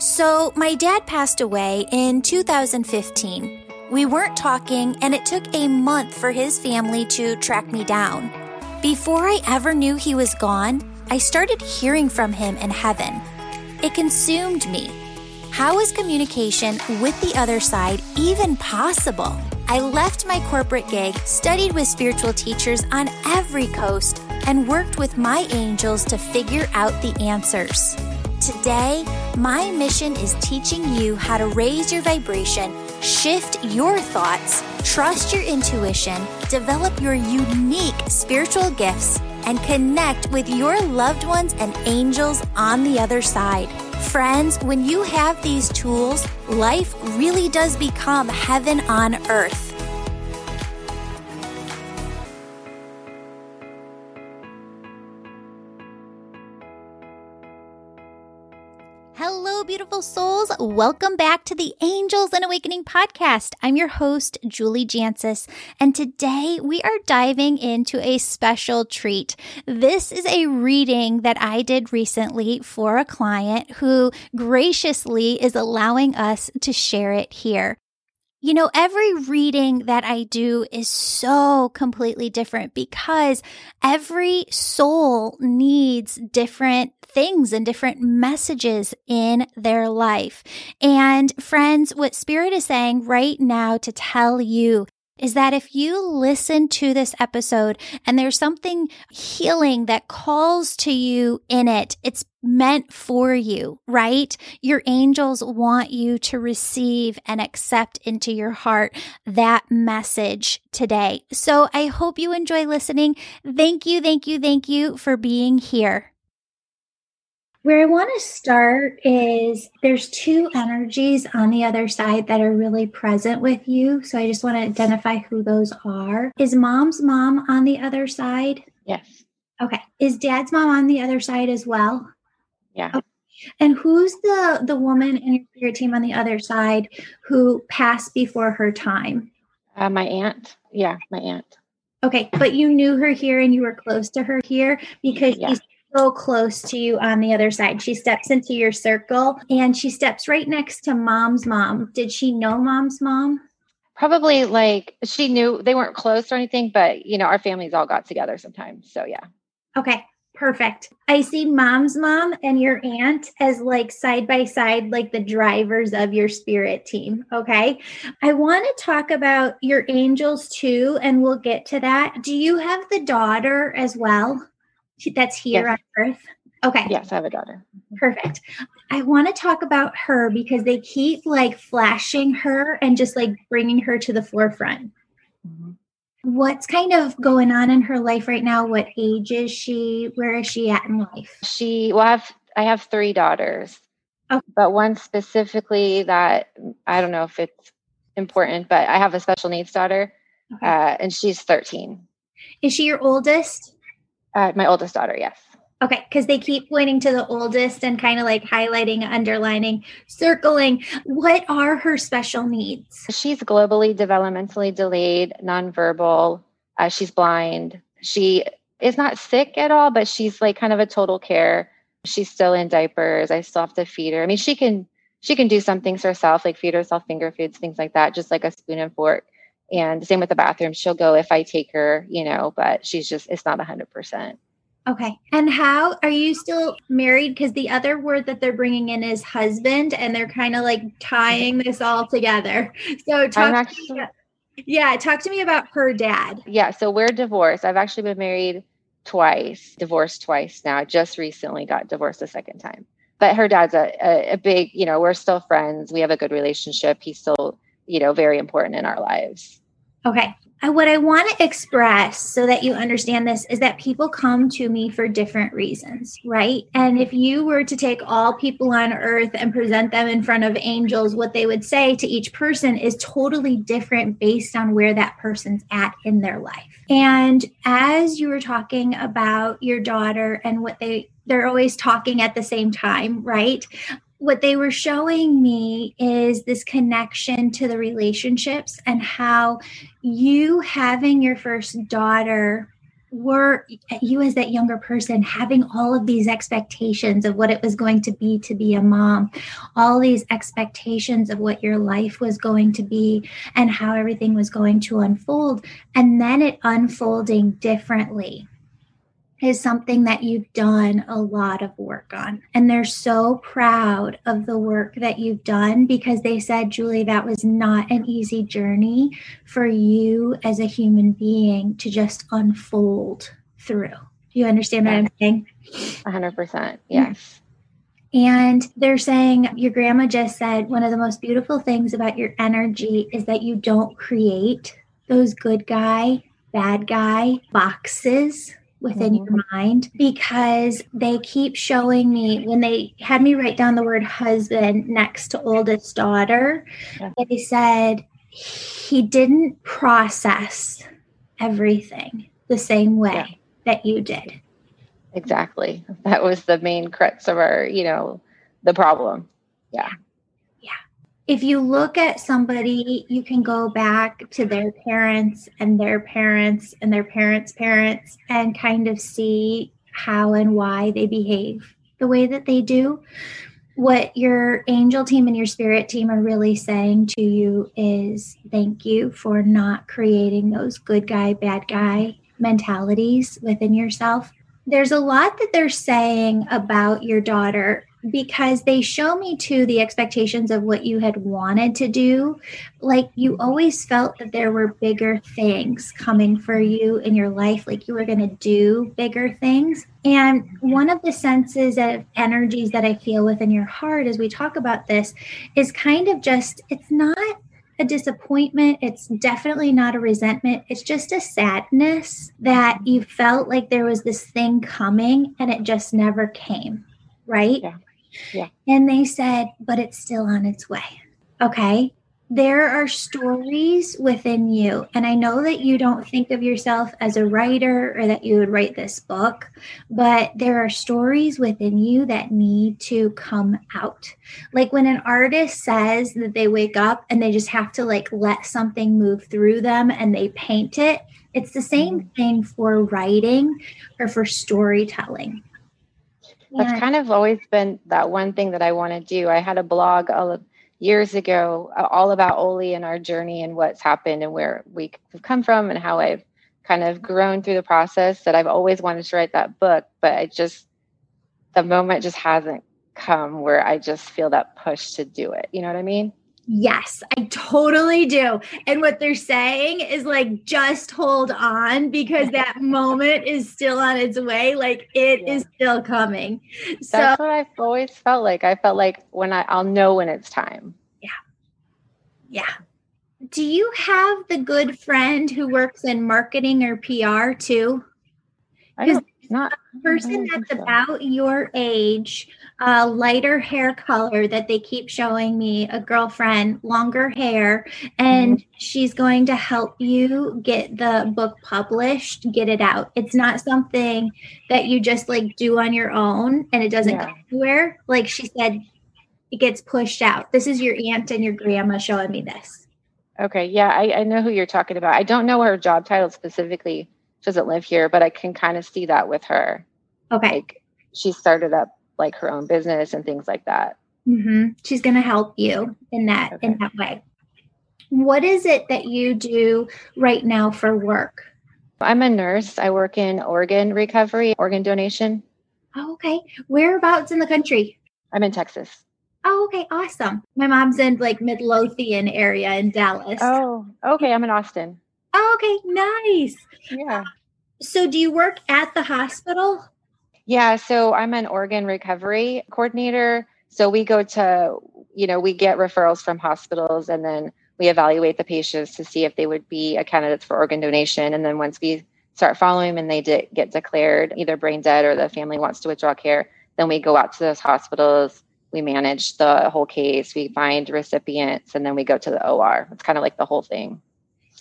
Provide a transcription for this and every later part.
So, my dad passed away in 2015. We weren't talking, and it took a month for his family to track me down. Before I ever knew he was gone, I started hearing from him in heaven. It consumed me. How is communication with the other side even possible? I left my corporate gig, studied with spiritual teachers on every coast, and worked with my angels to figure out the answers. Today, my mission is teaching you how to raise your vibration, shift your thoughts, trust your intuition, develop your unique spiritual gifts, and connect with your loved ones and angels on the other side. Friends, when you have these tools, life really does become heaven on earth. Beautiful souls. Welcome back to the Angels and Awakening podcast. I'm your host, Julie Jancius, and today we are diving into a special treat. This is a reading that I did recently for a client who graciously is allowing us to share it here. You know, every reading that I do is so completely different because every soul needs different things and different messages in their life. And friends, what Spirit is saying right now to tell you is that if you listen to this episode and there's something healing that calls to you in it, it's meant for you, right? Your angels want you to receive and accept into your heart that message today. So I hope you enjoy listening. Thank you, thank you, thank you for being here. Where I want to start is there's two energies on the other side that are really present with you. So I just want to identify who those are. Is mom's mom on the other side? Yes. Okay. Is dad's mom on the other side as well? Yeah. Okay. And who's the the woman in your spirit team on the other side who passed before her time? Uh, my aunt. Yeah, my aunt. Okay, but you knew her here and you were close to her here because yeah. she's so close to you on the other side. She steps into your circle and she steps right next to mom's mom. Did she know mom's mom? Probably like she knew they weren't close or anything, but you know, our families all got together sometimes. So yeah. Okay. Perfect. I see mom's mom and your aunt as like side by side, like the drivers of your spirit team. Okay. I want to talk about your angels too, and we'll get to that. Do you have the daughter as well? That's here yes. on earth? Okay. Yes, I have a daughter. Perfect. I want to talk about her because they keep like flashing her and just like bringing her to the forefront. Mm-hmm. What's kind of going on in her life right now? What age is she? Where is she at in life? She, well, I have, I have three daughters, okay. but one specifically that I don't know if it's important, but I have a special needs daughter okay. uh, and she's 13. Is she your oldest? Uh, my oldest daughter, yes. Okay, because they keep pointing to the oldest and kind of like highlighting, underlining, circling. What are her special needs? She's globally developmentally delayed, nonverbal. Uh, she's blind. She is not sick at all, but she's like kind of a total care. She's still in diapers. I still have to feed her. I mean, she can she can do some things herself, like feed herself finger foods, things like that, just like a spoon and fork. And same with the bathroom. She'll go if I take her, you know, but she's just, it's not 100%. Okay. And how are you still married? Because the other word that they're bringing in is husband, and they're kind of like tying this all together. So, talk actually, to me, yeah, talk to me about her dad. Yeah. So, we're divorced. I've actually been married twice, divorced twice now. Just recently got divorced a second time. But her dad's a, a, a big, you know, we're still friends. We have a good relationship. He's still, you know, very important in our lives. Okay. Uh, what I want to express so that you understand this is that people come to me for different reasons, right? And if you were to take all people on earth and present them in front of angels, what they would say to each person is totally different based on where that person's at in their life. And as you were talking about your daughter and what they they're always talking at the same time, right? What they were showing me is this connection to the relationships and how you having your first daughter were you as that younger person having all of these expectations of what it was going to be to be a mom all these expectations of what your life was going to be and how everything was going to unfold and then it unfolding differently is something that you've done a lot of work on. And they're so proud of the work that you've done because they said, Julie, that was not an easy journey for you as a human being to just unfold through. Do you understand what I'm saying? 100%. Yes. And they're saying, your grandma just said, one of the most beautiful things about your energy is that you don't create those good guy, bad guy boxes within mm-hmm. your mind because they keep showing me when they had me write down the word husband next to oldest daughter yeah. they said he didn't process everything the same way yeah. that you did exactly that was the main crux of our you know the problem yeah if you look at somebody, you can go back to their parents and their parents and their parents' parents and kind of see how and why they behave the way that they do. What your angel team and your spirit team are really saying to you is thank you for not creating those good guy, bad guy mentalities within yourself. There's a lot that they're saying about your daughter because they show me too the expectations of what you had wanted to do. Like you always felt that there were bigger things coming for you in your life, like you were going to do bigger things. And one of the senses of energies that I feel within your heart as we talk about this is kind of just, it's not a disappointment. It's definitely not a resentment. It's just a sadness that you felt like there was this thing coming and it just never came. Right. Yeah. Yeah. And they said, but it's still on its way. Okay. There are stories within you. And I know that you don't think of yourself as a writer or that you would write this book, but there are stories within you that need to come out. Like when an artist says that they wake up and they just have to like let something move through them and they paint it, it's the same mm-hmm. thing for writing or for storytelling that's kind of always been that one thing that I want to do. I had a blog all of years ago all about Oli and our journey and what's happened and where we have come from and how I've kind of grown through the process that I've always wanted to write that book, but I just the moment just hasn't come where I just feel that push to do it. You know what I mean? Yes, I totally do. And what they're saying is like, just hold on because that moment is still on its way. Like it yeah. is still coming. So that's what I've always felt like. I felt like when I, I'll know when it's time. Yeah. Yeah. Do you have the good friend who works in marketing or PR too? I don't, not a person that's so. about your age a lighter hair color that they keep showing me, a girlfriend, longer hair, and mm-hmm. she's going to help you get the book published, get it out. It's not something that you just like do on your own and it doesn't yeah. go anywhere. Like she said, it gets pushed out. This is your aunt and your grandma showing me this. Okay. Yeah, I, I know who you're talking about. I don't know her job title specifically. Doesn't live here, but I can kind of see that with her. Okay. Like she started up like her own business and things like that. Mm-hmm. She's going to help you in that okay. in that way. What is it that you do right now for work? I'm a nurse. I work in organ recovery, organ donation. Oh, okay. Whereabouts in the country? I'm in Texas. Oh, okay. Awesome. My mom's in like Midlothian area in Dallas. Oh, okay. I'm in Austin. Oh, okay. Nice. Yeah. So do you work at the hospital? Yeah, so I'm an organ recovery coordinator. So we go to, you know, we get referrals from hospitals and then we evaluate the patients to see if they would be a candidate for organ donation. And then once we start following them and they de- get declared either brain dead or the family wants to withdraw care, then we go out to those hospitals. We manage the whole case. We find recipients and then we go to the OR. It's kind of like the whole thing.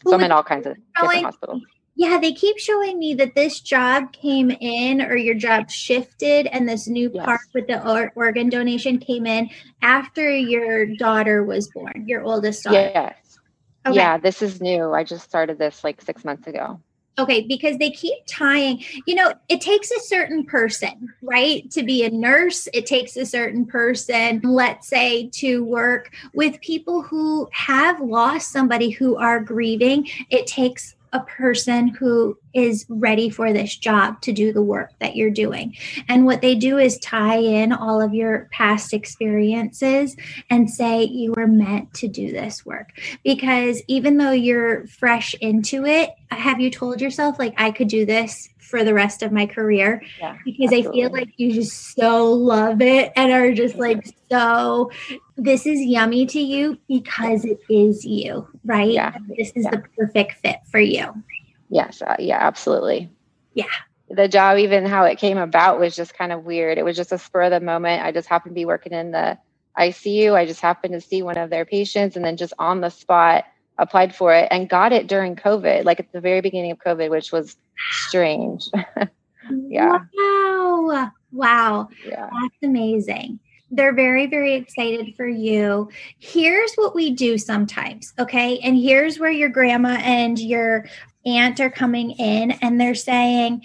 So well, I'm in all kinds of different hospitals yeah, they keep showing me that this job came in or your job shifted and this new yes. part with the or- organ donation came in after your daughter was born, your oldest daughter. Yes. Okay. Yeah, this is new. I just started this like six months ago. Okay, because they keep tying, you know, it takes a certain person, right, to be a nurse. It takes a certain person, let's say, to work with people who have lost somebody who are grieving. It takes a person who is ready for this job to do the work that you're doing. And what they do is tie in all of your past experiences and say you were meant to do this work. Because even though you're fresh into it, have you told yourself, like, I could do this for the rest of my career? Yeah, because absolutely. I feel like you just so love it and are just like so this is yummy to you because it is you, right? Yeah. This is yeah. the perfect fit for you. Yes. Uh, yeah, absolutely. Yeah. The job, even how it came about, was just kind of weird. It was just a spur of the moment. I just happened to be working in the ICU. I just happened to see one of their patients and then just on the spot applied for it and got it during COVID, like at the very beginning of COVID, which was strange. yeah. Wow. Wow. Yeah. That's amazing they're very very excited for you here's what we do sometimes okay and here's where your grandma and your aunt are coming in and they're saying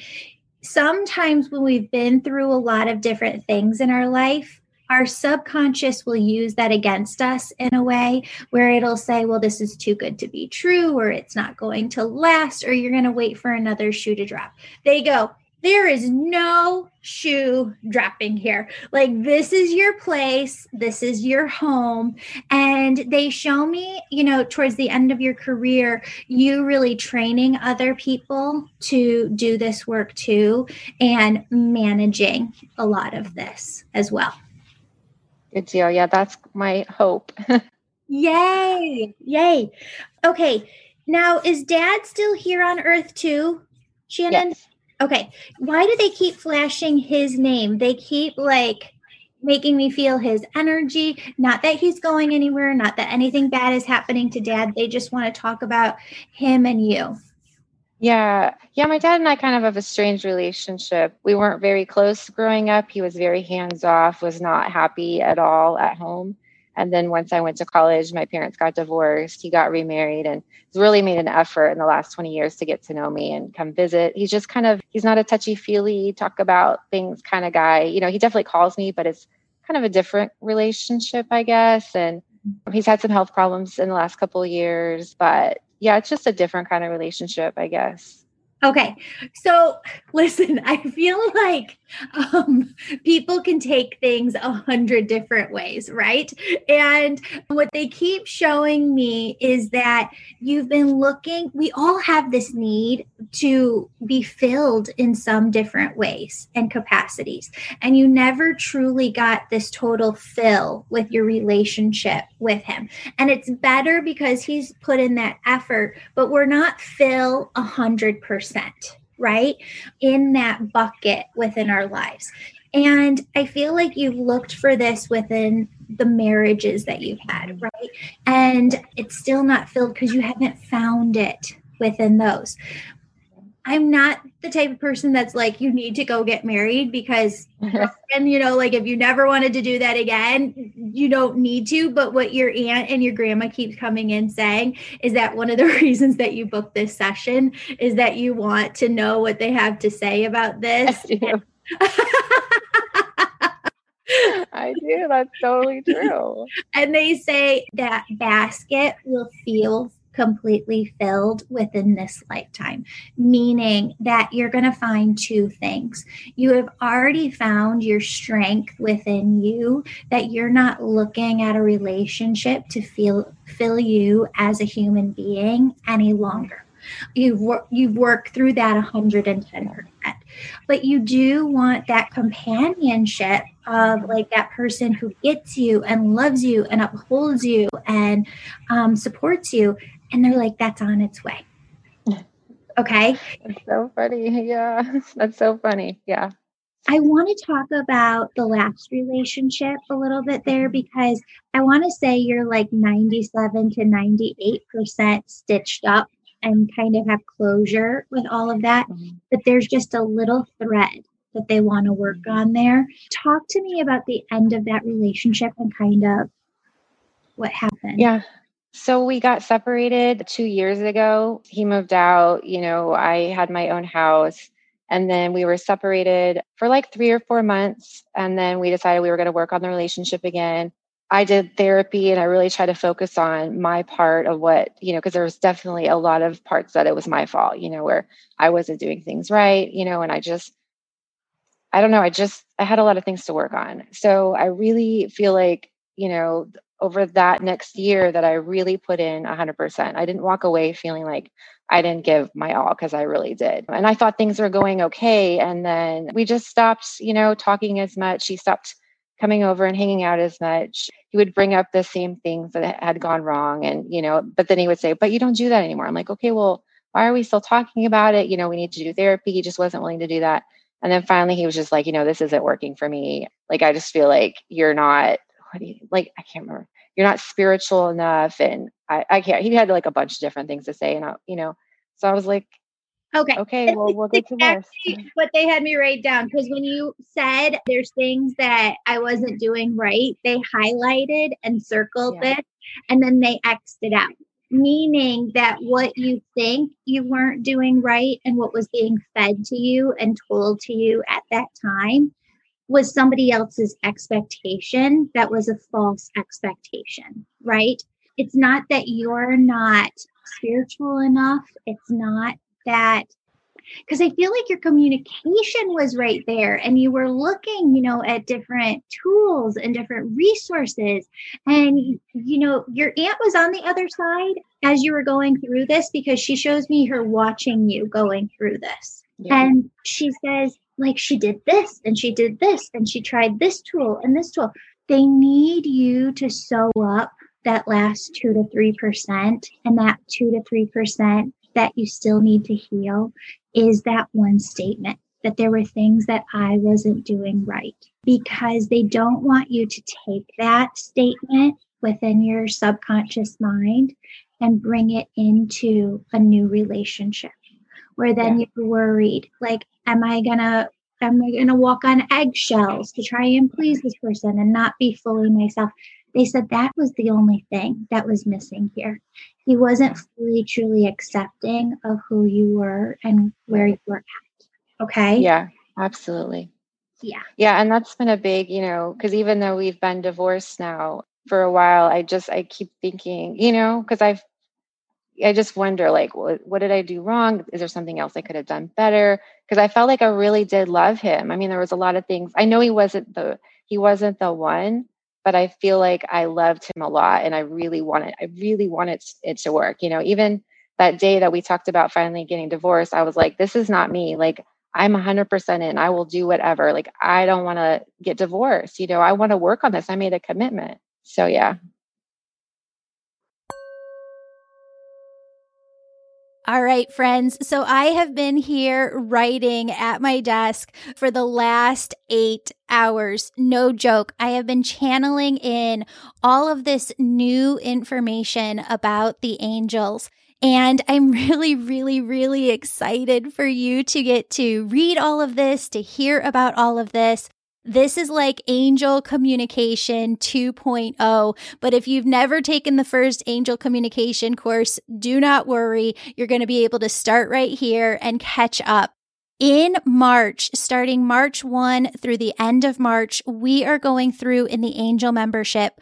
sometimes when we've been through a lot of different things in our life our subconscious will use that against us in a way where it'll say, well, this is too good to be true, or it's not going to last, or you're going to wait for another shoe to drop. They go, there is no shoe dropping here. Like, this is your place, this is your home. And they show me, you know, towards the end of your career, you really training other people to do this work too and managing a lot of this as well. Good deal. Yeah, that's my hope. Yay. Yay. Okay. Now, is dad still here on earth too, Shannon? Yes. Okay. Why do they keep flashing his name? They keep like making me feel his energy. Not that he's going anywhere, not that anything bad is happening to dad. They just want to talk about him and you. Yeah. Yeah. My dad and I kind of have a strange relationship. We weren't very close growing up. He was very hands off, was not happy at all at home. And then once I went to college, my parents got divorced. He got remarried and he's really made an effort in the last 20 years to get to know me and come visit. He's just kind of, he's not a touchy feely, talk about things kind of guy. You know, he definitely calls me, but it's kind of a different relationship, I guess. And he's had some health problems in the last couple of years, but yeah, it's just a different kind of relationship, I guess. Okay. So listen, I feel like um, people can take things a hundred different ways, right? And what they keep showing me is that you've been looking, we all have this need to be filled in some different ways and capacities. And you never truly got this total fill with your relationship with him. And it's better because he's put in that effort, but we're not fill a hundred percent right? In that bucket within our lives. And I feel like you've looked for this within the marriages that you've had, right? And it's still not filled because you haven't found it within those. I'm not the type of person that's like, you need to go get married because, and you know, like if you never wanted to do that again, you don't need to. But what your aunt and your grandma keeps coming in saying is that one of the reasons that you booked this session is that you want to know what they have to say about this. I do. I do. That's totally true. And they say that basket will feel completely filled within this lifetime, meaning that you're going to find two things. You have already found your strength within you, that you're not looking at a relationship to feel fill you as a human being any longer. You've, wor- you've worked through that 110%. But you do want that companionship of like that person who gets you and loves you and upholds you and um, supports you and they're like, that's on its way. Okay. That's so funny. Yeah. That's so funny. Yeah. I want to talk about the last relationship a little bit there because I want to say you're like 97 to 98% stitched up and kind of have closure with all of that. Mm-hmm. But there's just a little thread that they want to work mm-hmm. on there. Talk to me about the end of that relationship and kind of what happened. Yeah. So we got separated two years ago. He moved out. You know, I had my own house. And then we were separated for like three or four months. And then we decided we were going to work on the relationship again. I did therapy and I really tried to focus on my part of what, you know, because there was definitely a lot of parts that it was my fault, you know, where I wasn't doing things right, you know, and I just, I don't know, I just, I had a lot of things to work on. So I really feel like, you know, over that next year that I really put in 100%. I didn't walk away feeling like I didn't give my all because I really did. And I thought things were going okay. And then we just stopped, you know, talking as much. He stopped coming over and hanging out as much. He would bring up the same things that had gone wrong. And, you know, but then he would say, but you don't do that anymore. I'm like, okay, well, why are we still talking about it? You know, we need to do therapy. He just wasn't willing to do that. And then finally he was just like, you know, this isn't working for me. Like, I just feel like you're not, what do you, like, I can't remember. You're not spiritual enough. And I, I can't, he had like a bunch of different things to say. And, I, you know, so I was like, Okay. Okay. Well, we'll get exactly to what they had me write down because when you said there's things that I wasn't doing right, they highlighted and circled yeah. it, and then they xed it out, meaning that what you think you weren't doing right and what was being fed to you and told to you at that time was somebody else's expectation that was a false expectation, right? It's not that you're not spiritual enough. It's not that because I feel like your communication was right there and you were looking, you know, at different tools and different resources. And, you know, your aunt was on the other side as you were going through this because she shows me her watching you going through this. Yeah. And she says, like, she did this and she did this and she tried this tool and this tool. They need you to sew up that last two to three percent and that two to three percent that you still need to heal is that one statement that there were things that I wasn't doing right because they don't want you to take that statement within your subconscious mind and bring it into a new relationship where then yeah. you're worried like am i gonna am i gonna walk on eggshells to try and please this person and not be fully myself they said that was the only thing that was missing here. He wasn't fully, truly accepting of who you were and where you were at. Okay. Yeah, absolutely. Yeah. Yeah. And that's been a big, you know, because even though we've been divorced now for a while, I just, I keep thinking, you know, because I've, I just wonder, like, what, what did I do wrong? Is there something else I could have done better? Because I felt like I really did love him. I mean, there was a lot of things. I know he wasn't the he wasn't the one, but I feel like I loved him a lot and I really wanted, I really wanted it to work. You know, even that day that we talked about finally getting divorced, I was like, this is not me. Like, I'm 100% in. I will do whatever. Like, I don't want to get divorced. You know, I want to work on this. I made a commitment. So, yeah. All right, friends. So I have been here writing at my desk for the last eight hours. No joke. I have been channeling in all of this new information about the angels. And I'm really, really, really excited for you to get to read all of this, to hear about all of this. This is like angel communication 2.0. But if you've never taken the first angel communication course, do not worry. You're going to be able to start right here and catch up. In March, starting March 1 through the end of March, we are going through in the angel membership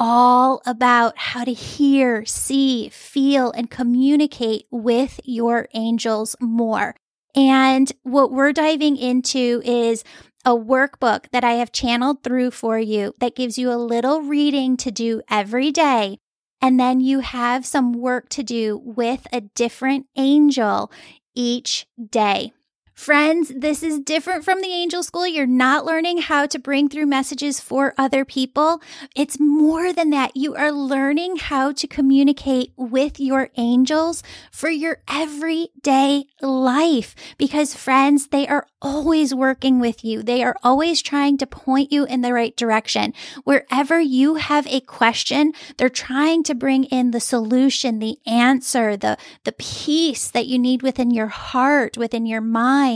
all about how to hear, see, feel, and communicate with your angels more. And what we're diving into is a workbook that I have channeled through for you that gives you a little reading to do every day. And then you have some work to do with a different angel each day. Friends, this is different from the angel school. You're not learning how to bring through messages for other people. It's more than that. You are learning how to communicate with your angels for your everyday life because friends, they are always working with you. They are always trying to point you in the right direction. Wherever you have a question, they're trying to bring in the solution, the answer, the, the peace that you need within your heart, within your mind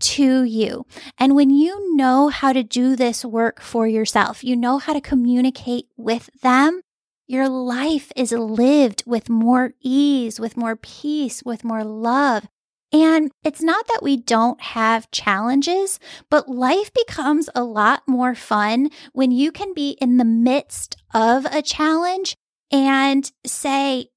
to you. And when you know how to do this work for yourself, you know how to communicate with them, your life is lived with more ease, with more peace, with more love. And it's not that we don't have challenges, but life becomes a lot more fun when you can be in the midst of a challenge and say,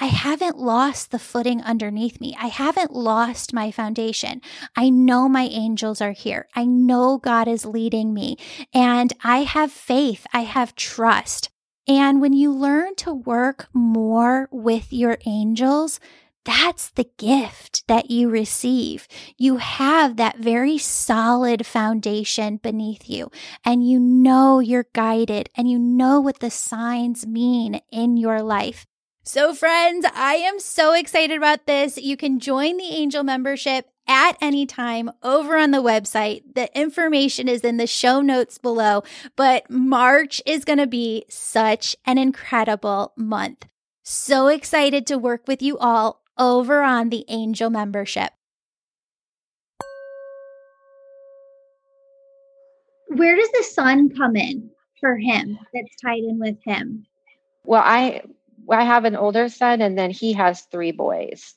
I haven't lost the footing underneath me. I haven't lost my foundation. I know my angels are here. I know God is leading me and I have faith. I have trust. And when you learn to work more with your angels, that's the gift that you receive. You have that very solid foundation beneath you, and you know you're guided, and you know what the signs mean in your life. So, friends, I am so excited about this. You can join the angel membership at any time over on the website. The information is in the show notes below, but March is going to be such an incredible month. So excited to work with you all over on the angel membership. Where does the son come in for him that's tied in with him? Well, I I have an older son and then he has three boys.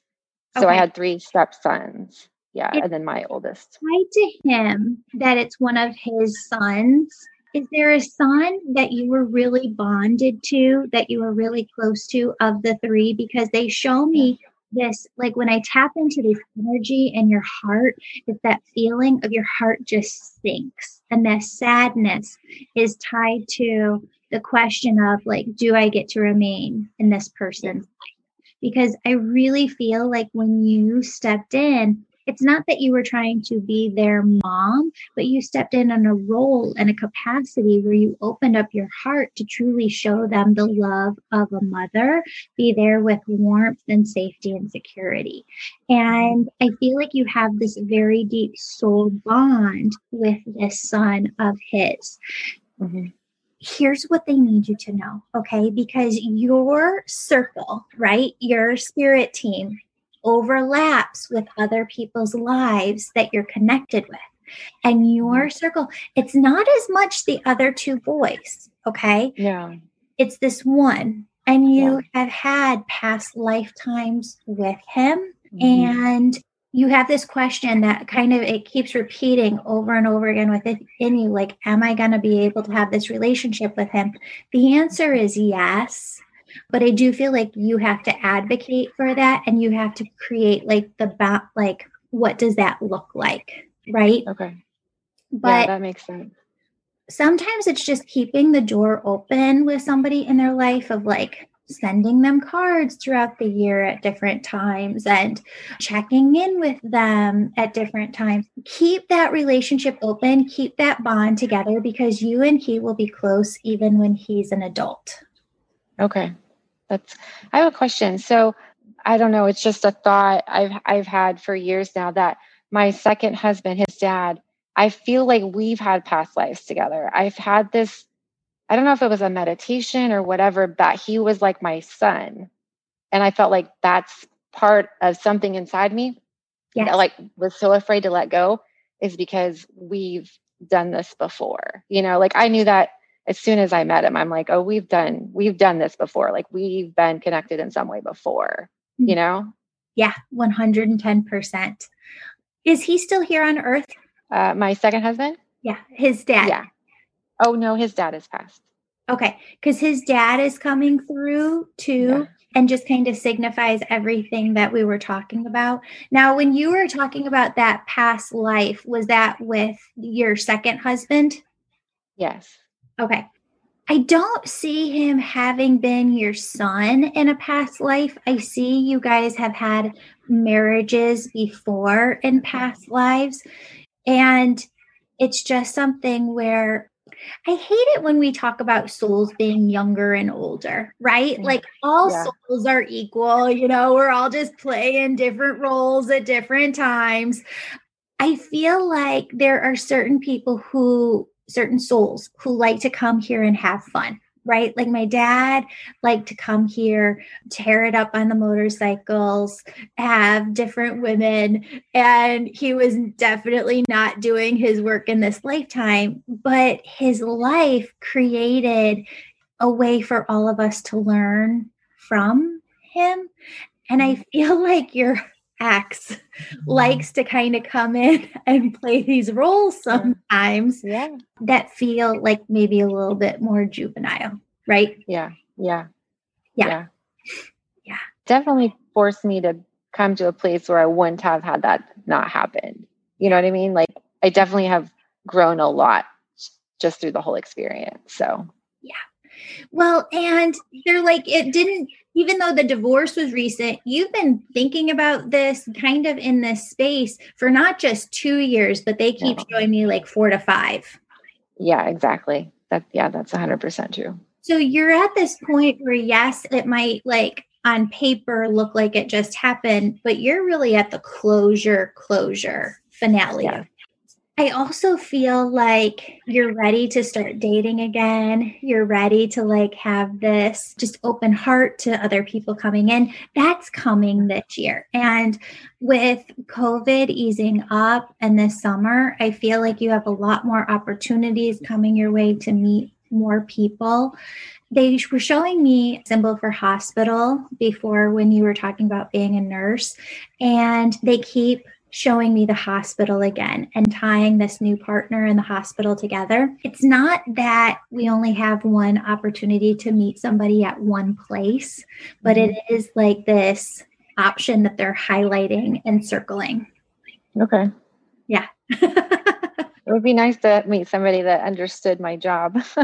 So okay. I had three stepsons. Yeah, it's and then my oldest. Tied to him that it's one of his sons. Is there a son that you were really bonded to, that you were really close to of the three? Because they show me this, like when I tap into this energy in your heart, it's that feeling of your heart just sinks. And that sadness is tied to the question of like, do I get to remain in this person's life? Because I really feel like when you stepped in, it's not that you were trying to be their mom, but you stepped in on a role and a capacity where you opened up your heart to truly show them the love of a mother, be there with warmth and safety and security. And I feel like you have this very deep soul bond with this son of his. Mm-hmm here's what they need you to know, okay? Because your circle, right? Your spirit team overlaps with other people's lives that you're connected with. And your mm-hmm. circle, it's not as much the other two boys, okay? Yeah. It's this one. And you yeah. have had past lifetimes with him. Mm-hmm. And you have this question that kind of it keeps repeating over and over again within you like am i going to be able to have this relationship with him? The answer is yes but i do feel like you have to advocate for that and you have to create like the ba- like what does that look like right? Okay. But yeah, that makes sense. sometimes it's just keeping the door open with somebody in their life of like sending them cards throughout the year at different times and checking in with them at different times. Keep that relationship open, keep that bond together because you and he will be close even when he's an adult. Okay. That's I have a question. So I don't know, it's just a thought I've I've had for years now that my second husband, his dad, I feel like we've had past lives together. I've had this I don't know if it was a meditation or whatever, but he was like my son. And I felt like that's part of something inside me yes. that like was so afraid to let go is because we've done this before. You know, like I knew that as soon as I met him, I'm like, oh, we've done, we've done this before. Like we've been connected in some way before, mm-hmm. you know? Yeah, 110%. Is he still here on earth? Uh, my second husband? Yeah, his dad. Yeah. Oh no, his dad is passed. Okay, because his dad is coming through too. Yeah. And just kind of signifies everything that we were talking about. Now, when you were talking about that past life, was that with your second husband? Yes. Okay. I don't see him having been your son in a past life. I see you guys have had marriages before in past lives. And it's just something where I hate it when we talk about souls being younger and older, right? Like all yeah. souls are equal, you know, we're all just playing different roles at different times. I feel like there are certain people who, certain souls who like to come here and have fun right? Like my dad liked to come here, tear it up on the motorcycles, have different women, and he was definitely not doing his work in this lifetime, but his life created a way for all of us to learn from him. And I mm-hmm. feel like your ex mm-hmm. likes to kind of come in and play these roles sometimes Yeah. that feel like maybe a little bit more juvenile, right? Yeah. Yeah. Yeah. Yeah. Definitely forced me to come to a place where I wouldn't have had that not happen. You know what I mean? Like I definitely have grown a lot just through the whole experience. So yeah. Well, and they're like, it didn't, even though the divorce was recent, you've been thinking about this kind of in this space for not just two years, but they keep No. showing me like four to five. yeah, exactly. That yeah, that's hundred percent true. So you're at this point where, yes, it might like on paper look like it just happened, but you're really at the closure, closure finale. Yeah. I also feel like you're ready to start dating again. You're ready to like have this just open heart to other people coming in. That's coming this year. And with COVID easing up and this summer, I feel like you have a lot more opportunities coming your way to meet more people. They were showing me symbol for hospital before when you were talking about being a nurse, and they keep showing me the hospital again and tying this new partner in the hospital together. It's not that we only have one opportunity to meet somebody at one place, but mm-hmm. it is like this option that they're highlighting and circling. Okay. Yeah. It would be nice to meet somebody that understood my job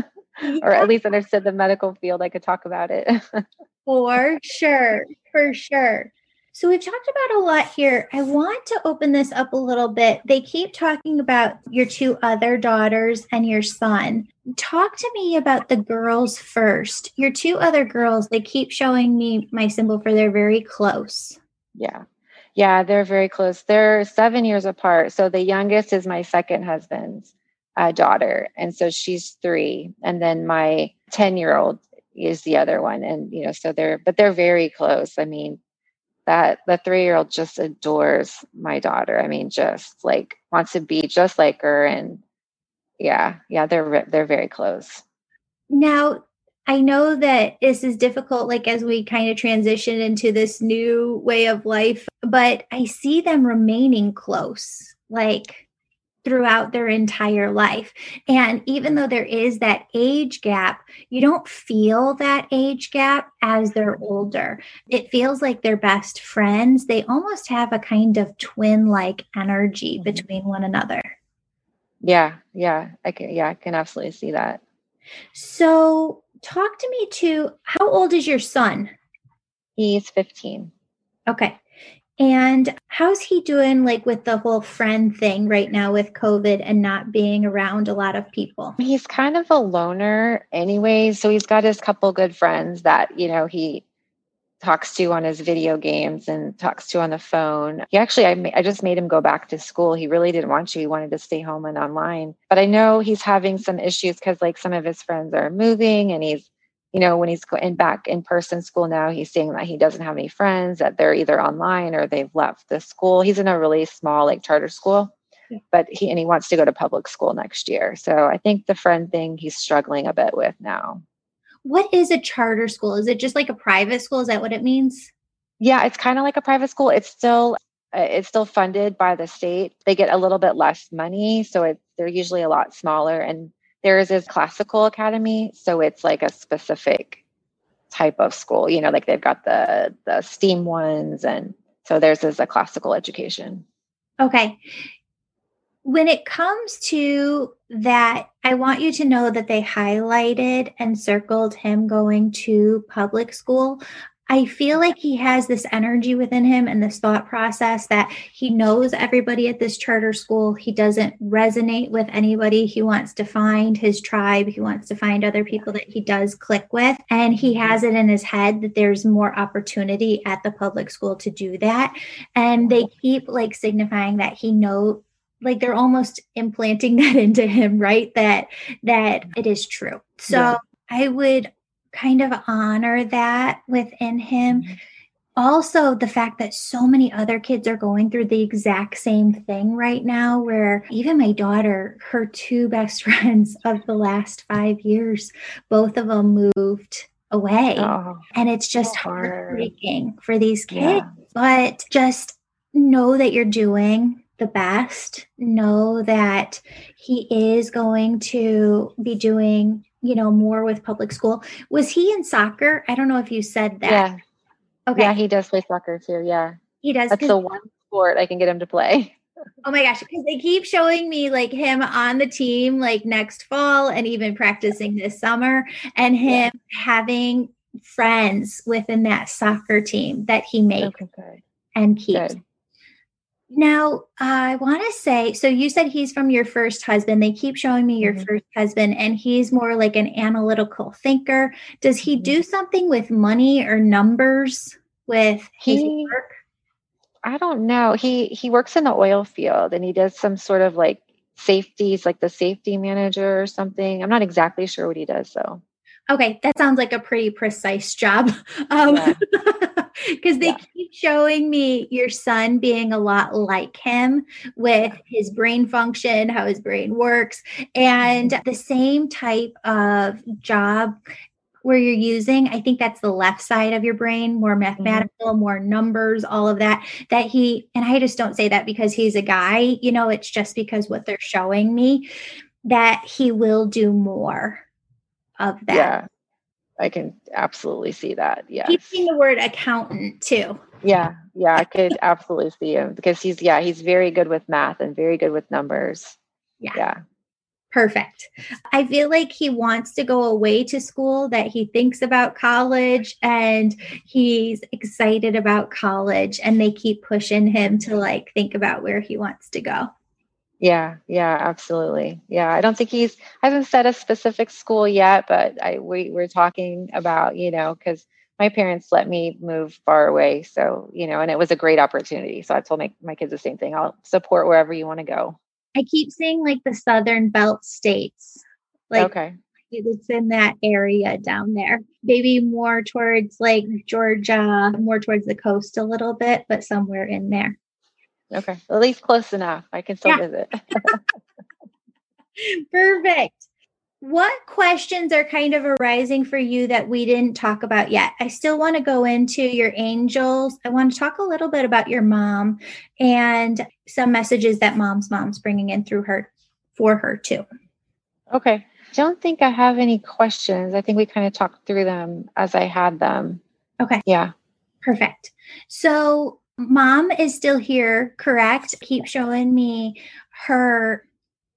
or at least understood the medical field. I could talk about it. For sure. For sure. So we've talked about a lot here. I want to open this up a little bit. They keep talking about your two other daughters and your son. Talk to me about the girls first. Your two other girls, they keep showing me my symbol for they're very close. yeah. Yeah, they're very close. They're seven years apart. So the youngest is my second husband's uh, daughter. And so she's three. And then my 10 year old is the other one. And, you know, so they're, but they're very close. I mean, that the three year old just adores my daughter. I mean, just like wants to be just like her. And yeah, yeah, they're, they're very close. Now, I know that this is difficult, like as we kind of transition into this new way of life, but I see them remaining close, like throughout their entire life. And even though there is that age gap, you don't feel that age gap as they're older. It feels like they're best friends. They almost have a kind of twin like energy Mhm. between one another. Yeah. Yeah. I can, yeah, I can absolutely see that. So, talk to me too. How old is your son? He's 15. Okay. And how's he doing like with the whole friend thing right now with COVID and not being around a lot of people? He's kind of a loner anyway. So he's got his couple good friends that, you know, he talks to on his video games and talks to on the phone. He actually, I, ma- I just made him go back to school. He really didn't want to. He wanted to stay home and online. But I know he's having some issues because like some of his friends are moving and he's, you know, when he's going back in person school now, he's saying that he doesn't have any friends, that they're either online or they've left the school. He's in a really small like charter school Yeah. but he and he wants to go to public school next year. So I think the friend thing he's struggling a bit with now. What is a charter school? Is it just like a private school? Is that what it means? Yeah, it's kind of like a private school. It's still uh, it's still funded by the state. They get a little bit less money, so it, they're usually a lot smaller. And theirs is classical academy, so it's like a specific type of school. You know, like they've got the the STEAM ones, and so theirs is a classical education. Okay. When it comes to that, I want you to know that they highlighted and circled him going to public school. I feel like he has this energy within him and this thought process that he knows everybody at this charter school. He doesn't resonate with anybody. He wants to find his tribe. He wants to find other people that he does click with. And he mm-hmm. has it in his head that there's more opportunity at the public school to do that. And they keep like signifying that he know like they're almost implanting that into him, right? That that it is true. So Yeah. I would kind of honor that within him. Mm-hmm. also the fact that so many other kids are going through the exact same thing right now where even my daughter her two best friends of the last five years both of them moved away. Oh, and it's just so heartbreaking for these kids. Yeah. but just know that you're doing the best. Know that he is going to be doing you know more with public school was he in soccer i don't know if you said that yeah Okay. Yeah, he does play soccer too. Yeah. He does. That's the one sport I can get him to play. Oh my gosh, because they keep showing me like him on the team like next fall and even practicing this summer and him yeah. having friends within that soccer team that he makes okay, and keeps. Good. Now, I want to say so you said he's from your first husband. They keep showing me your mm-hmm. first husband, and he's more like an analytical thinker. Does he mm-hmm. do something with money or numbers with he, work? I don't know. He he works in the oil field and he does some sort of like safeties, like the safety manager or something. I'm not exactly sure what he does though. Okay, that sounds like a pretty precise job. Um, yeah. because they yeah. keep showing me your son being a lot like him with his brain function, how his brain works, and mm-hmm. the same type of job where you're using i think that's the left side of your brain more mm-hmm. mathematical mm-hmm. more numbers all of that that he and i just don't say that because he's a guy you know it's just because what they're showing me that he will do more of that yeah I can absolutely see that. Yeah. He's seen the word accountant too. Yeah. Yeah. I could absolutely see him because he's, yeah, he's very good with math and very good with numbers. Yeah. Yeah. Perfect. I feel like he wants to go away to school, that he thinks about college and he's excited about college, and they keep pushing him to like think about where he wants to go. Yeah, yeah, absolutely. Yeah, I don't think he's hasn't set a specific school yet, but I we we're talking about you know because my parents let me move far away, so you know, and it was a great opportunity. So I told my my kids the same thing. I'll support wherever you want to go. I keep saying like the southern belt states, like okay. It's in that area down there. Maybe more towards like Georgia, more towards the coast a little bit, but somewhere in there. Okay. At least close enough. I can still yeah. visit. Perfect. What questions are kind of arising for you that we didn't talk about yet? I still want to go into your angels. I want to talk a little bit about your mom and some messages that mom's mom's bringing in through her for her too. Okay. Don't think I have any questions. I think we kind of talked through them as I had them. Okay. Yeah. Perfect. So Mom is still here, correct? Keep showing me her.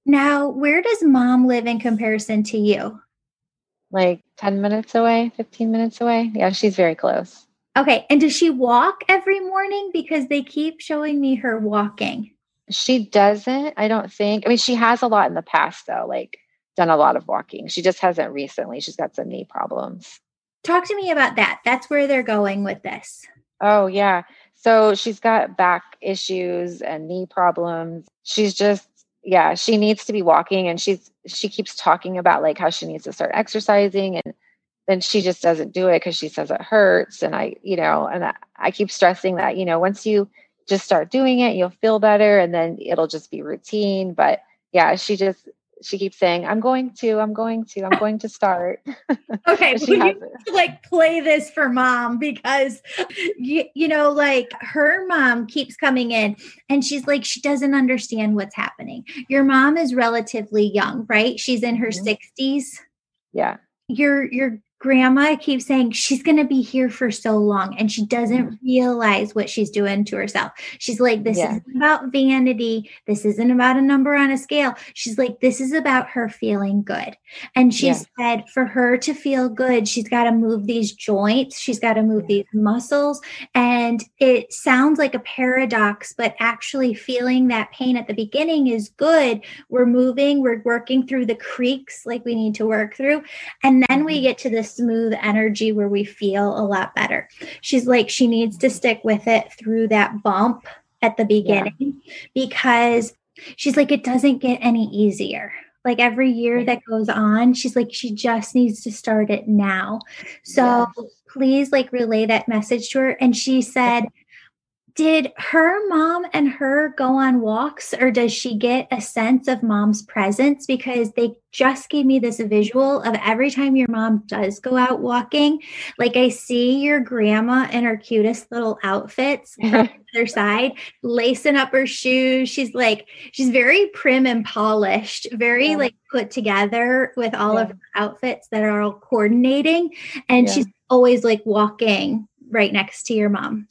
Now, where does mom live in comparison to you? Like 10 minutes away, 15 minutes away. Yeah, she's very close. Okay. And does she walk every morning? Because they keep showing me her walking. She doesn't, I don't think. I mean, she has a lot in the past, though, like done a lot of walking. She just hasn't recently. She's got some knee problems. Talk to me about that. That's where they're going with this. Oh, yeah. So she's got back issues and knee problems. She's just yeah, she needs to be walking and she's she keeps talking about like how she needs to start exercising and then she just doesn't do it cuz she says it hurts and I, you know, and I, I keep stressing that, you know, once you just start doing it, you'll feel better and then it'll just be routine, but yeah, she just she keeps saying, I'm going to, I'm going to, I'm going to start. Okay. she like play this for mom because you, you know, like her mom keeps coming in and she's like, she doesn't understand what's happening. Your mom is relatively young, right? She's in her mm-hmm. 60s. Yeah. Your your grandma keeps saying she's going to be here for so long and she doesn't mm-hmm. realize what she's doing to herself. She's like, This yeah. isn't about vanity. This isn't about a number on a scale. She's like, This is about her feeling good. And she yeah. said, For her to feel good, she's got to move these joints, she's got to move yeah. these muscles. And it sounds like a paradox, but actually feeling that pain at the beginning is good. We're moving, we're working through the creaks like we need to work through. And then we mm-hmm. get to this smooth energy where we feel a lot better. She's like, she needs to stick with it through that bump at the beginning yeah. because she's like, it doesn't get any easier. like every year that goes on she's like she just needs to start it now so yes. please like relay that message to her and she said did her mom and her go on walks or does she get a sense of mom's presence because they just gave me this visual of every time your mom does go out walking like i see your grandma in her cutest little outfits from the other side lacing up her shoes she's like she's very prim and polished very yeah. like put together with all yeah. of her outfits that are all coordinating and yeah. she's always like walking right next to your mom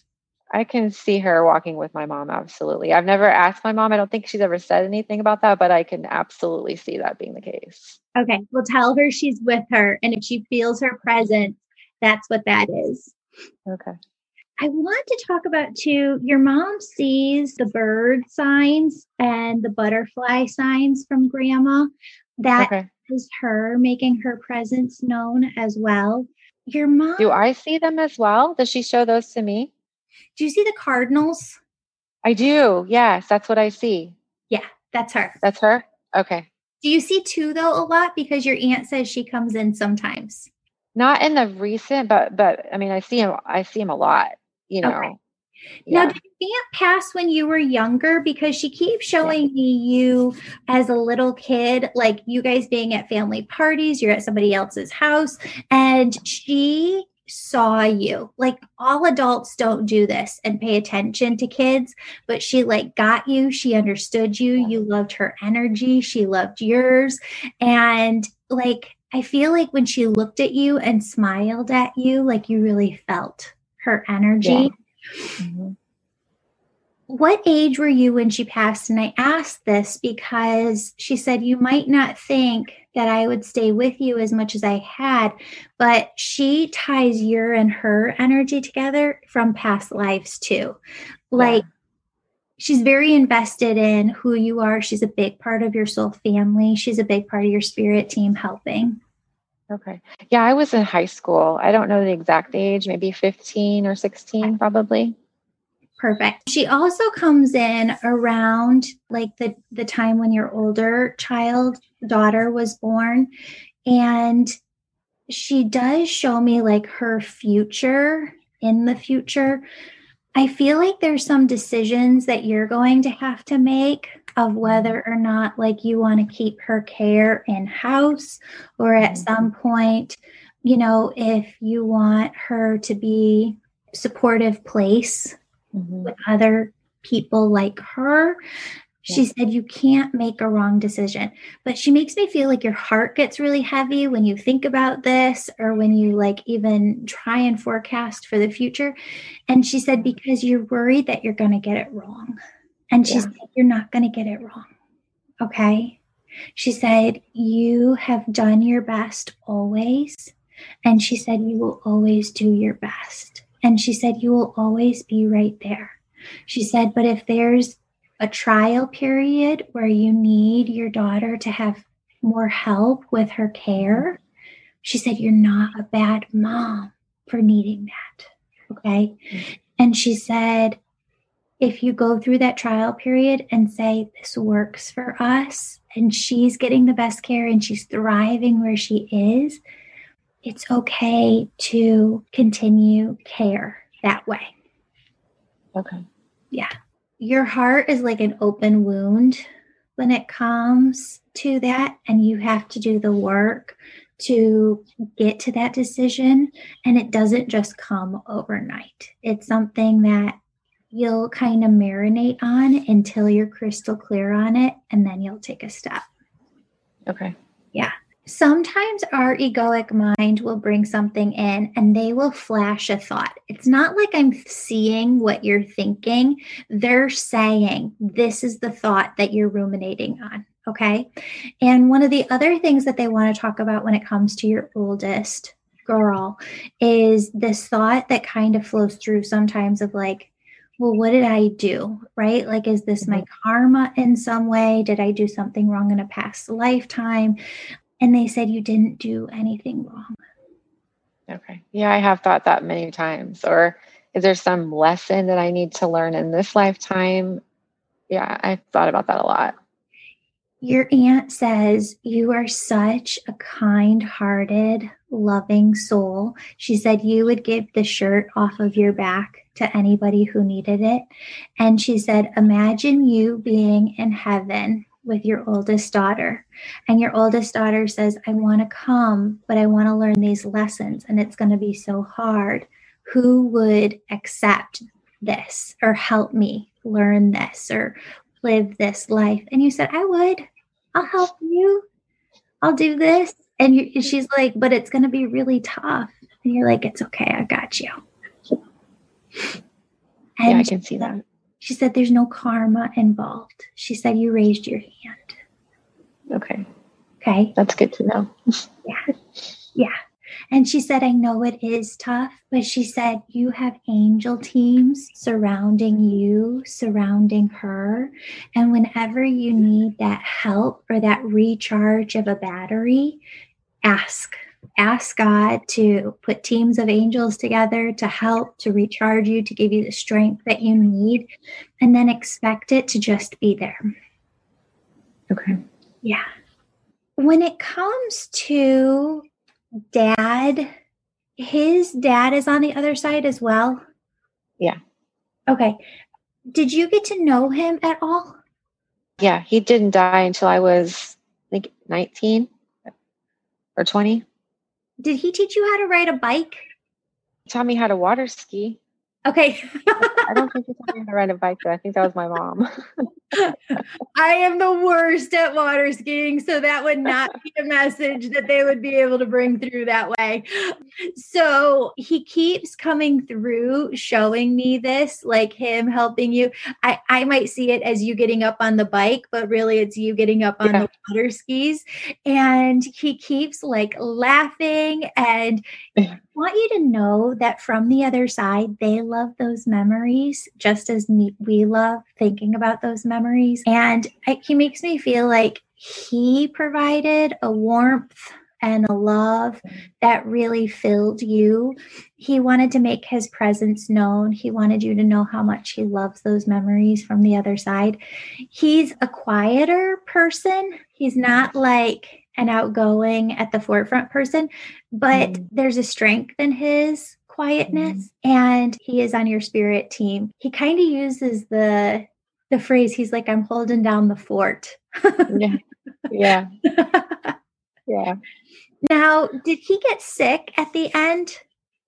I can see her walking with my mom. Absolutely. I've never asked my mom. I don't think she's ever said anything about that, but I can absolutely see that being the case. Okay. Well, tell her she's with her. And if she feels her presence, that's what that is. Okay. I want to talk about too. Your mom sees the bird signs and the butterfly signs from grandma. That okay. is her making her presence known as well. Your mom. Do I see them as well? Does she show those to me? Do you see the cardinals? I do. Yes, that's what I see. Yeah, that's her. That's her? Okay. Do you see two though a lot because your aunt says she comes in sometimes? Not in the recent, but but I mean I see him I see him a lot, you know. Okay. Yeah. Now, did your aunt pass when you were younger? Because she keeps showing yeah. me you as a little kid, like you guys being at family parties, you're at somebody else's house, and she saw you. Like all adults don't do this and pay attention to kids, but she like got you, she understood you, you loved her energy, she loved yours. And like I feel like when she looked at you and smiled at you, like you really felt her energy. Yeah. Mm-hmm what age were you when she passed? And I asked this because she said, You might not think that I would stay with you as much as I had, but she ties your and her energy together from past lives too. Like, yeah. she's very invested in who you are. She's a big part of your soul family. She's a big part of your spirit team helping. Okay. Yeah, I was in high school. I don't know the exact age, maybe 15 or 16, probably. Perfect. She also comes in around like the the time when your older child daughter was born and she does show me like her future in the future. I feel like there's some decisions that you're going to have to make of whether or not like you want to keep her care in house or at mm-hmm. some point, you know, if you want her to be supportive place mm-hmm. with other people like her. She yeah. said, You can't make a wrong decision. But she makes me feel like your heart gets really heavy when you think about this or when you like even try and forecast for the future. And she said, Because you're worried that you're going to get it wrong. And she yeah. said, You're not going to get it wrong. Okay. She said, You have done your best always. And she said, You will always do your best. And she said, You will always be right there. She said, But if there's a trial period where you need your daughter to have more help with her care, she said, You're not a bad mom for needing that. Okay. And she said, if you go through that trial period and say, This works for us, and she's getting the best care and she's thriving where she is, it's okay to continue care that way. Okay. Yeah. Your heart is like an open wound when it comes to that, and you have to do the work to get to that decision. And it doesn't just come overnight, it's something that you'll kind of marinate on until you're crystal clear on it, and then you'll take a step. Okay. Yeah sometimes our egoic mind will bring something in and they will flash a thought. It's not like I'm seeing what you're thinking. They're saying, this is the thought that you're ruminating on. Okay. And one of the other things that they want to talk about when it comes to your oldest girl is this thought that kind of flows through sometimes of like, well, what did I do? Right? Like, is this my mm-hmm. karma in some way? Did I do something wrong in a past lifetime? And they said you didn't do anything wrong. Okay. Yeah, I have thought that many times. Or is there some lesson that I need to learn in this lifetime? Yeah, I've thought about that a lot. Your aunt says you are such a kind hearted, loving soul. She said you would give the shirt off of your back to anybody who needed it. And she said, Imagine you being in heaven with your oldest daughter. And your oldest daughter says, I want to come, but I want to learn these lessons, and it's going to be so hard. Who would accept this or help me learn this or live this life? And you said, I would. I'll help you. I'll do this. And you, she's like, but it's going to be really tough. And you're like, it's okay. I got you. And yeah, I can see that. She said, there's no karma involved. She said, you raised your hand. Okay. Okay. That's good to know. yeah. Yeah. And she said, I know it is tough, but she said, You have angel teams surrounding you, surrounding her. And whenever you need that help or that recharge of a battery, ask. Ask God to put teams of angels together to help, to recharge you, to give you the strength that you need, and then expect it to just be there. Okay. Yeah. When it comes to dad, his dad is on the other side as well? Yeah. Okay. Did you get to know him at all? Yeah, he didn't die until I was, I think, 19 or 20. Did he teach you how to ride a bike? He taught me how to water ski. Okay. I don't think taught me how to ride a bike, though. I think that was my mom. I am the worst at water skiing, so that would not be a message that they would be able to bring through that way. So he keeps coming through showing me this, like him helping you. I, I might see it as you getting up on the bike, but really it's you getting up on yeah. the water skis. And he keeps like laughing and want you to know that from the other side, they love those memories just as we love thinking about those memories. And he makes me feel like he provided a warmth and a love that really filled you. He wanted to make his presence known. He wanted you to know how much he loves those memories from the other side. He's a quieter person. He's not like an outgoing at the forefront person, but mm. there's a strength in his quietness mm. and he is on your spirit team. He kind of uses the the phrase he's like I'm holding down the fort. yeah. Yeah. yeah. Now, did he get sick at the end?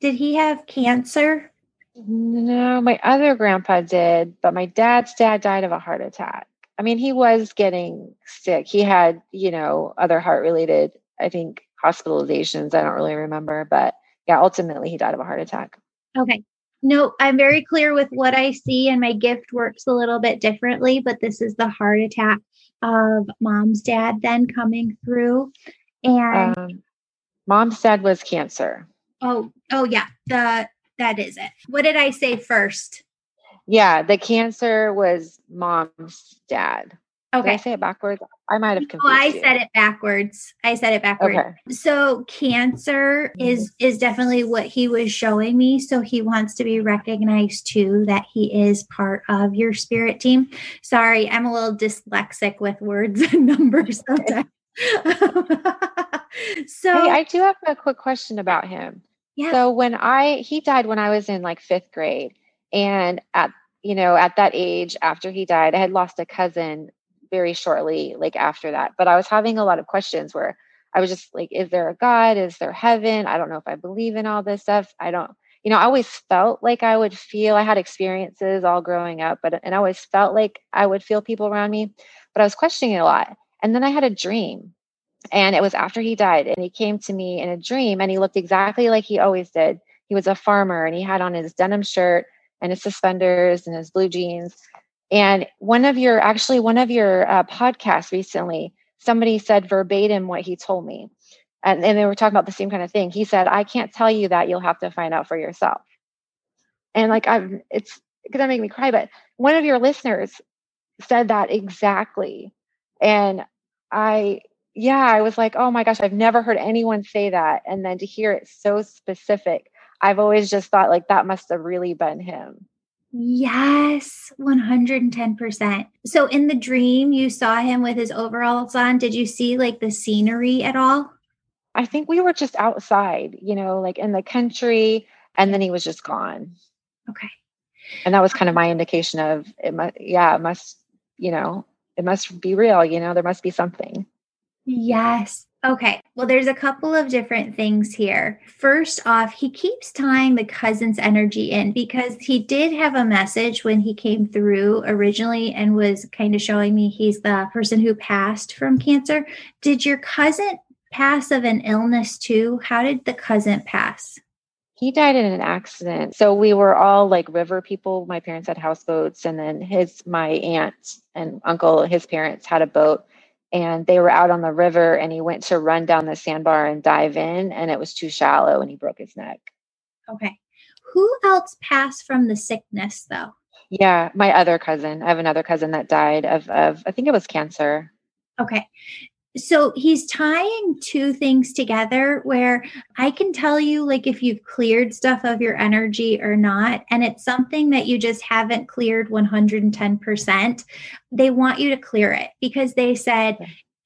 Did he have cancer? No, my other grandpa did, but my dad's dad died of a heart attack. I mean, he was getting sick. He had, you know, other heart related, I think, hospitalizations. I don't really remember, but yeah, ultimately he died of a heart attack. Okay. No, I'm very clear with what I see, and my gift works a little bit differently, but this is the heart attack of mom's dad then coming through. And um, mom's dad was cancer. Oh, oh yeah. The that is it. What did I say first? Yeah, the cancer was mom's dad. Okay. Did I say it backwards? I might have confused. Oh, I you. said it backwards. I said it backwards. Okay. So cancer is is definitely what he was showing me. So he wants to be recognized too that he is part of your spirit team. Sorry, I'm a little dyslexic with words and numbers sometimes. so hey, I do have a quick question about him. Yeah. So when I he died when I was in like fifth grade. And at, you know, at that age after he died, I had lost a cousin very shortly, like after that. But I was having a lot of questions where I was just like, is there a God? Is there heaven? I don't know if I believe in all this stuff. I don't, you know, I always felt like I would feel, I had experiences all growing up, but, and I always felt like I would feel people around me, but I was questioning it a lot. And then I had a dream and it was after he died and he came to me in a dream and he looked exactly like he always did. He was a farmer and he had on his denim shirt and his suspenders and his blue jeans. And one of your, actually, one of your uh, podcasts recently, somebody said verbatim what he told me. And, and they were talking about the same kind of thing. He said, I can't tell you that you'll have to find out for yourself. And like, I'm, it's going to make me cry, but one of your listeners said that exactly. And I, yeah, I was like, oh my gosh, I've never heard anyone say that. And then to hear it so specific, I've always just thought like that must have really been him. Yes, 110%. So in the dream, you saw him with his overalls on. Did you see like the scenery at all? I think we were just outside, you know, like in the country, and then he was just gone. Okay. And that was kind of my indication of it must, yeah, it must, you know, it must be real, you know, there must be something. Yes. Okay. Well, there's a couple of different things here. First off, he keeps tying the cousin's energy in because he did have a message when he came through originally and was kind of showing me he's the person who passed from cancer. Did your cousin pass of an illness too? How did the cousin pass? He died in an accident. So we were all like river people. My parents had houseboats, and then his, my aunt and uncle, his parents had a boat and they were out on the river and he went to run down the sandbar and dive in and it was too shallow and he broke his neck. Okay. Who else passed from the sickness though? Yeah, my other cousin. I have another cousin that died of of I think it was cancer. Okay so he's tying two things together where I can tell you, like, if you've cleared stuff of your energy or not, and it's something that you just haven't cleared 110%, they want you to clear it because they said,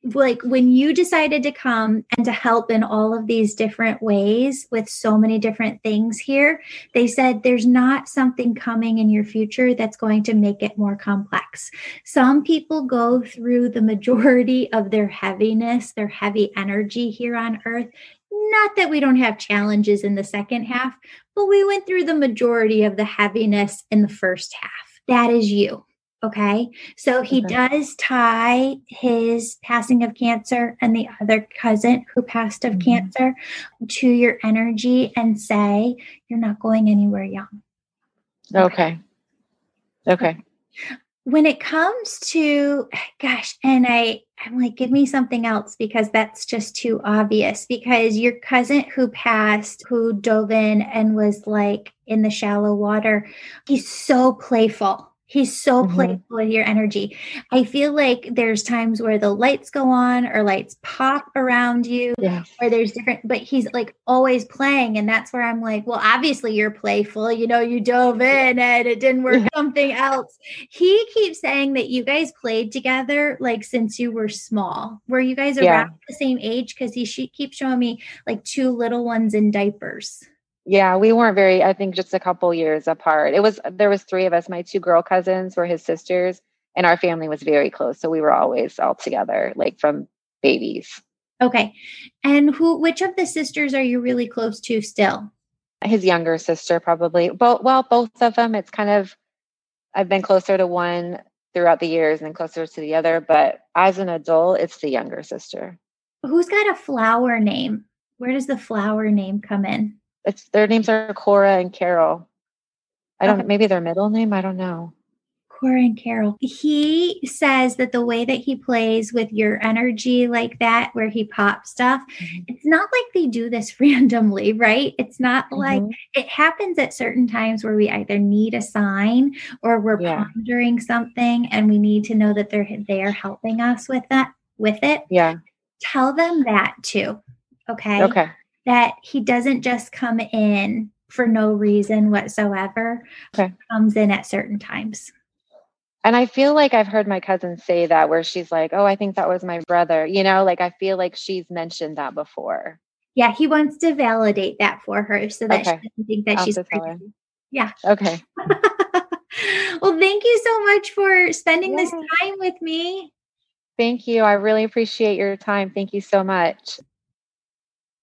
like when you decided to come and to help in all of these different ways with so many different things here, they said there's not something coming in your future that's going to make it more complex. Some people go through the majority of their heaviness, their heavy energy here on earth. Not that we don't have challenges in the second half, but we went through the majority of the heaviness in the first half. That is you. Okay. So he okay. does tie his passing of cancer and the other cousin who passed of mm-hmm. cancer to your energy and say, you're not going anywhere young. Okay. Okay. When it comes to, gosh, and I, I'm like, give me something else because that's just too obvious. Because your cousin who passed, who dove in and was like in the shallow water, he's so playful He's so mm-hmm. playful with your energy. I feel like there's times where the lights go on or lights pop around you, yes. or there's different, but he's like always playing. And that's where I'm like, well, obviously you're playful. You know, you dove in and it didn't work, something else. He keeps saying that you guys played together like since you were small. Were you guys around yeah. the same age? Because he she keeps showing me like two little ones in diapers. Yeah, we weren't very, I think just a couple years apart. It was there was three of us. My two girl cousins were his sisters and our family was very close. So we were always all together, like from babies. Okay. And who which of the sisters are you really close to still? His younger sister probably. Both well, both of them. It's kind of I've been closer to one throughout the years and then closer to the other, but as an adult, it's the younger sister. Who's got a flower name? Where does the flower name come in? It's their names are Cora and Carol. I don't okay. maybe their middle name, I don't know. Cora and Carol. He says that the way that he plays with your energy like that, where he pops stuff, mm-hmm. it's not like they do this randomly, right? It's not mm-hmm. like it happens at certain times where we either need a sign or we're yeah. pondering something and we need to know that they're they are helping us with that with it. Yeah. Tell them that too. Okay. Okay that he doesn't just come in for no reason whatsoever. Okay. Comes in at certain times. And I feel like I've heard my cousin say that where she's like, "Oh, I think that was my brother." You know, like I feel like she's mentioned that before. Yeah, he wants to validate that for her so that okay. she doesn't think that I'll she's crazy. Yeah. Okay. well, thank you so much for spending yeah. this time with me. Thank you. I really appreciate your time. Thank you so much.